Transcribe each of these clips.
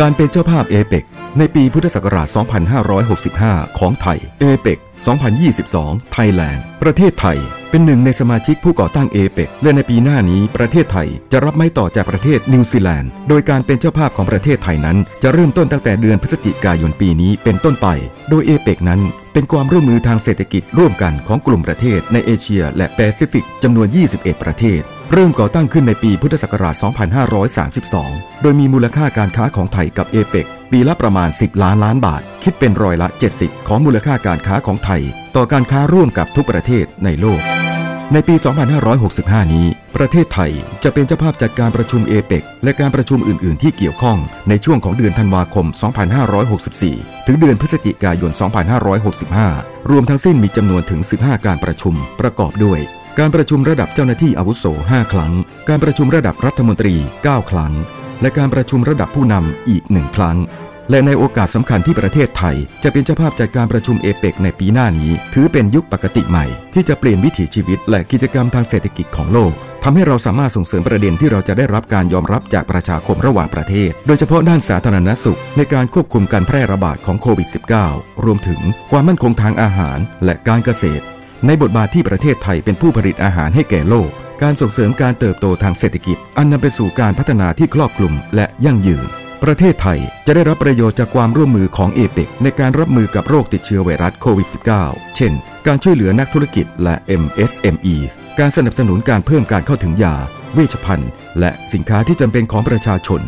การเป็นเจ้าภาพเอเปกในปีพุทธศักราช 2565 ของไทยเอเปก2022 ไทยแลนด์ ประเทศไทย เป็นหนึ่งในสมาชิกผู้ก่อตั้งเอเปกและในปีหน้านี้ประเทศไทยจะรับไม้ต่อจากประเทศนิวซีแลนด์ โดยการเป็นเจ้าภาพของประเทศไทยนั้น จะเริ่มต้นตั้งแต่เดือนพฤศจิกายนปีนี้เป็นต้นไป โดยเอเปกนั้น เป็นความร่วมมือทางเศรษฐกิจร่วมกันของกลุ่มประเทศในเอเชีย และแปซิฟิกจำนวน 21 ประเทศ เริ่มก่อตั้งขึ้นในปีพุทธศักราช 2532 โดยมีมูลค่าการค้าของไทยกับเอเปกปีละประมาณ 10 ล้านล้านบาท คิดเป็นร้อยละ 70 ของมูลค่าการค้าของไทย ต่อการค้าร่วมกับทุกประเทศในโลก ในปี 2565 นี้ ประเทศไทยจะเป็นเจ้าภาพจัดการประชุมเอเปกและการประชุมอื่น ๆ ที่เกี่ยวข้องในช่วงของเดือนธันวาคม 2564 ถึงเดือนพฤศจิกายน 2565 รวมทั้งสิ้นมีจำนวนถึง 15 การประชุม ประกอบด้วย การประชุมระดับเจ้าหน้าที่อาวุโส 5 ครั้ง การประชุมระดับรัฐมนตรี 9 ครั้ง และการประชุมระดับผู้นำอีก 1 ครั้ง และในโอกาสสำคัญที่ประเทศไทย จะเป็นเจ้าภาพจัดการประชุมเอเปกในปีหน้านี้ ถือเป็นยุคปกติใหม่ ที่จะเปลี่ยนวิถีชีวิต และกิจกรรมทางเศรษฐกิจของโลกทำให้เราสามารถส่งเสริมประเด็นที่เราจะได้รับการยอมรับจากประชาคมระหว่างประเทศ โดยเฉพาะด้านสาธารณสุข ในการควบคุมการแพร่ระบาดของโควิด -19 รวมถึงความมั่นคงทางอาหาร และการเกษตร ในบทบาทที่ประเทศไทยเป็นผู้ผลิตอาหารให้แก่โลก การส่งเสริมการเติบโตทางเศรษฐกิจ อันนำไปสู่การพัฒนาที่ครอบคลุมและยั่งยืน ประเทศไทยจะได้รับประโยชน์จากความร่วมมือของเอเปกในการรับมือกับโรคติดเชื้อไวรัสโควิด -19 เช่น การช่วยเหลือนักธุรกิจและ MSME การสนับสนุนการเพิ่มการเข้าถึงยา เวชภัณฑ์ และสินค้าที่จำเป็นของประชาชน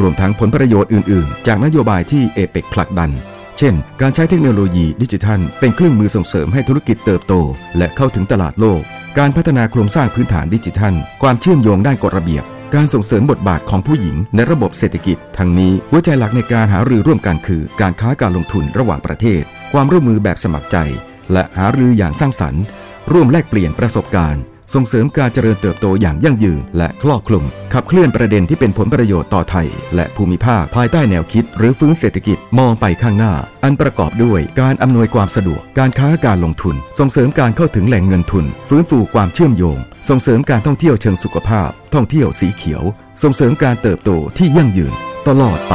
รวมทั้งผลประโยชน์อื่น ๆ จากนโยบายที่เอเปกผลักดัน เช่น การใช้เทคโนโลยีดิจิทัล เป็นเครื่องมือส่งเสริมให้ธุรกิจเติบโต และเข้าถึงตลาดโลก การพัฒนาโครงสร้างพื้นฐานดิจิทัล ความเชื่อมโยงด้านกฎระเบียบ การส่งเสริมบทบาทของผู้หญิงในระบบเศรษฐกิจ ทั้งนี้หัวใจหลักในการหารือร่วมกันคือ การค้าการลงทุนระหว่างประเทศ ความร่วมมือแบบสมัครใจ และหารืออย่างสร้างสรรค์ ร่วมแลกเปลี่ยนประสบการณ์ ส่งเสริมการเจริญเติบโตอย่างยั่งยืน และครอบคลุม ขับเคลื่อนประเด็นที่เป็นผลประโยชน์ต่อไทย และภูมิภาคภายใต้แนวคิด หรือฟื้นเศรษฐกิจมองไปข้างหน้า อันประกอบด้วยการอำนวยความสะดวก การค้าการลงทุน ส่งเสริมการเข้าถึงแหล่งเงินทุน ฟื้นฟูความเชื่อมโยง ส่งเสริมการท่องเที่ยวเชิงสุขภาพ ท่องเที่ยวสีเขียว ส่งเสริมการเติบโตที่ยั่งยืน ตลอดไป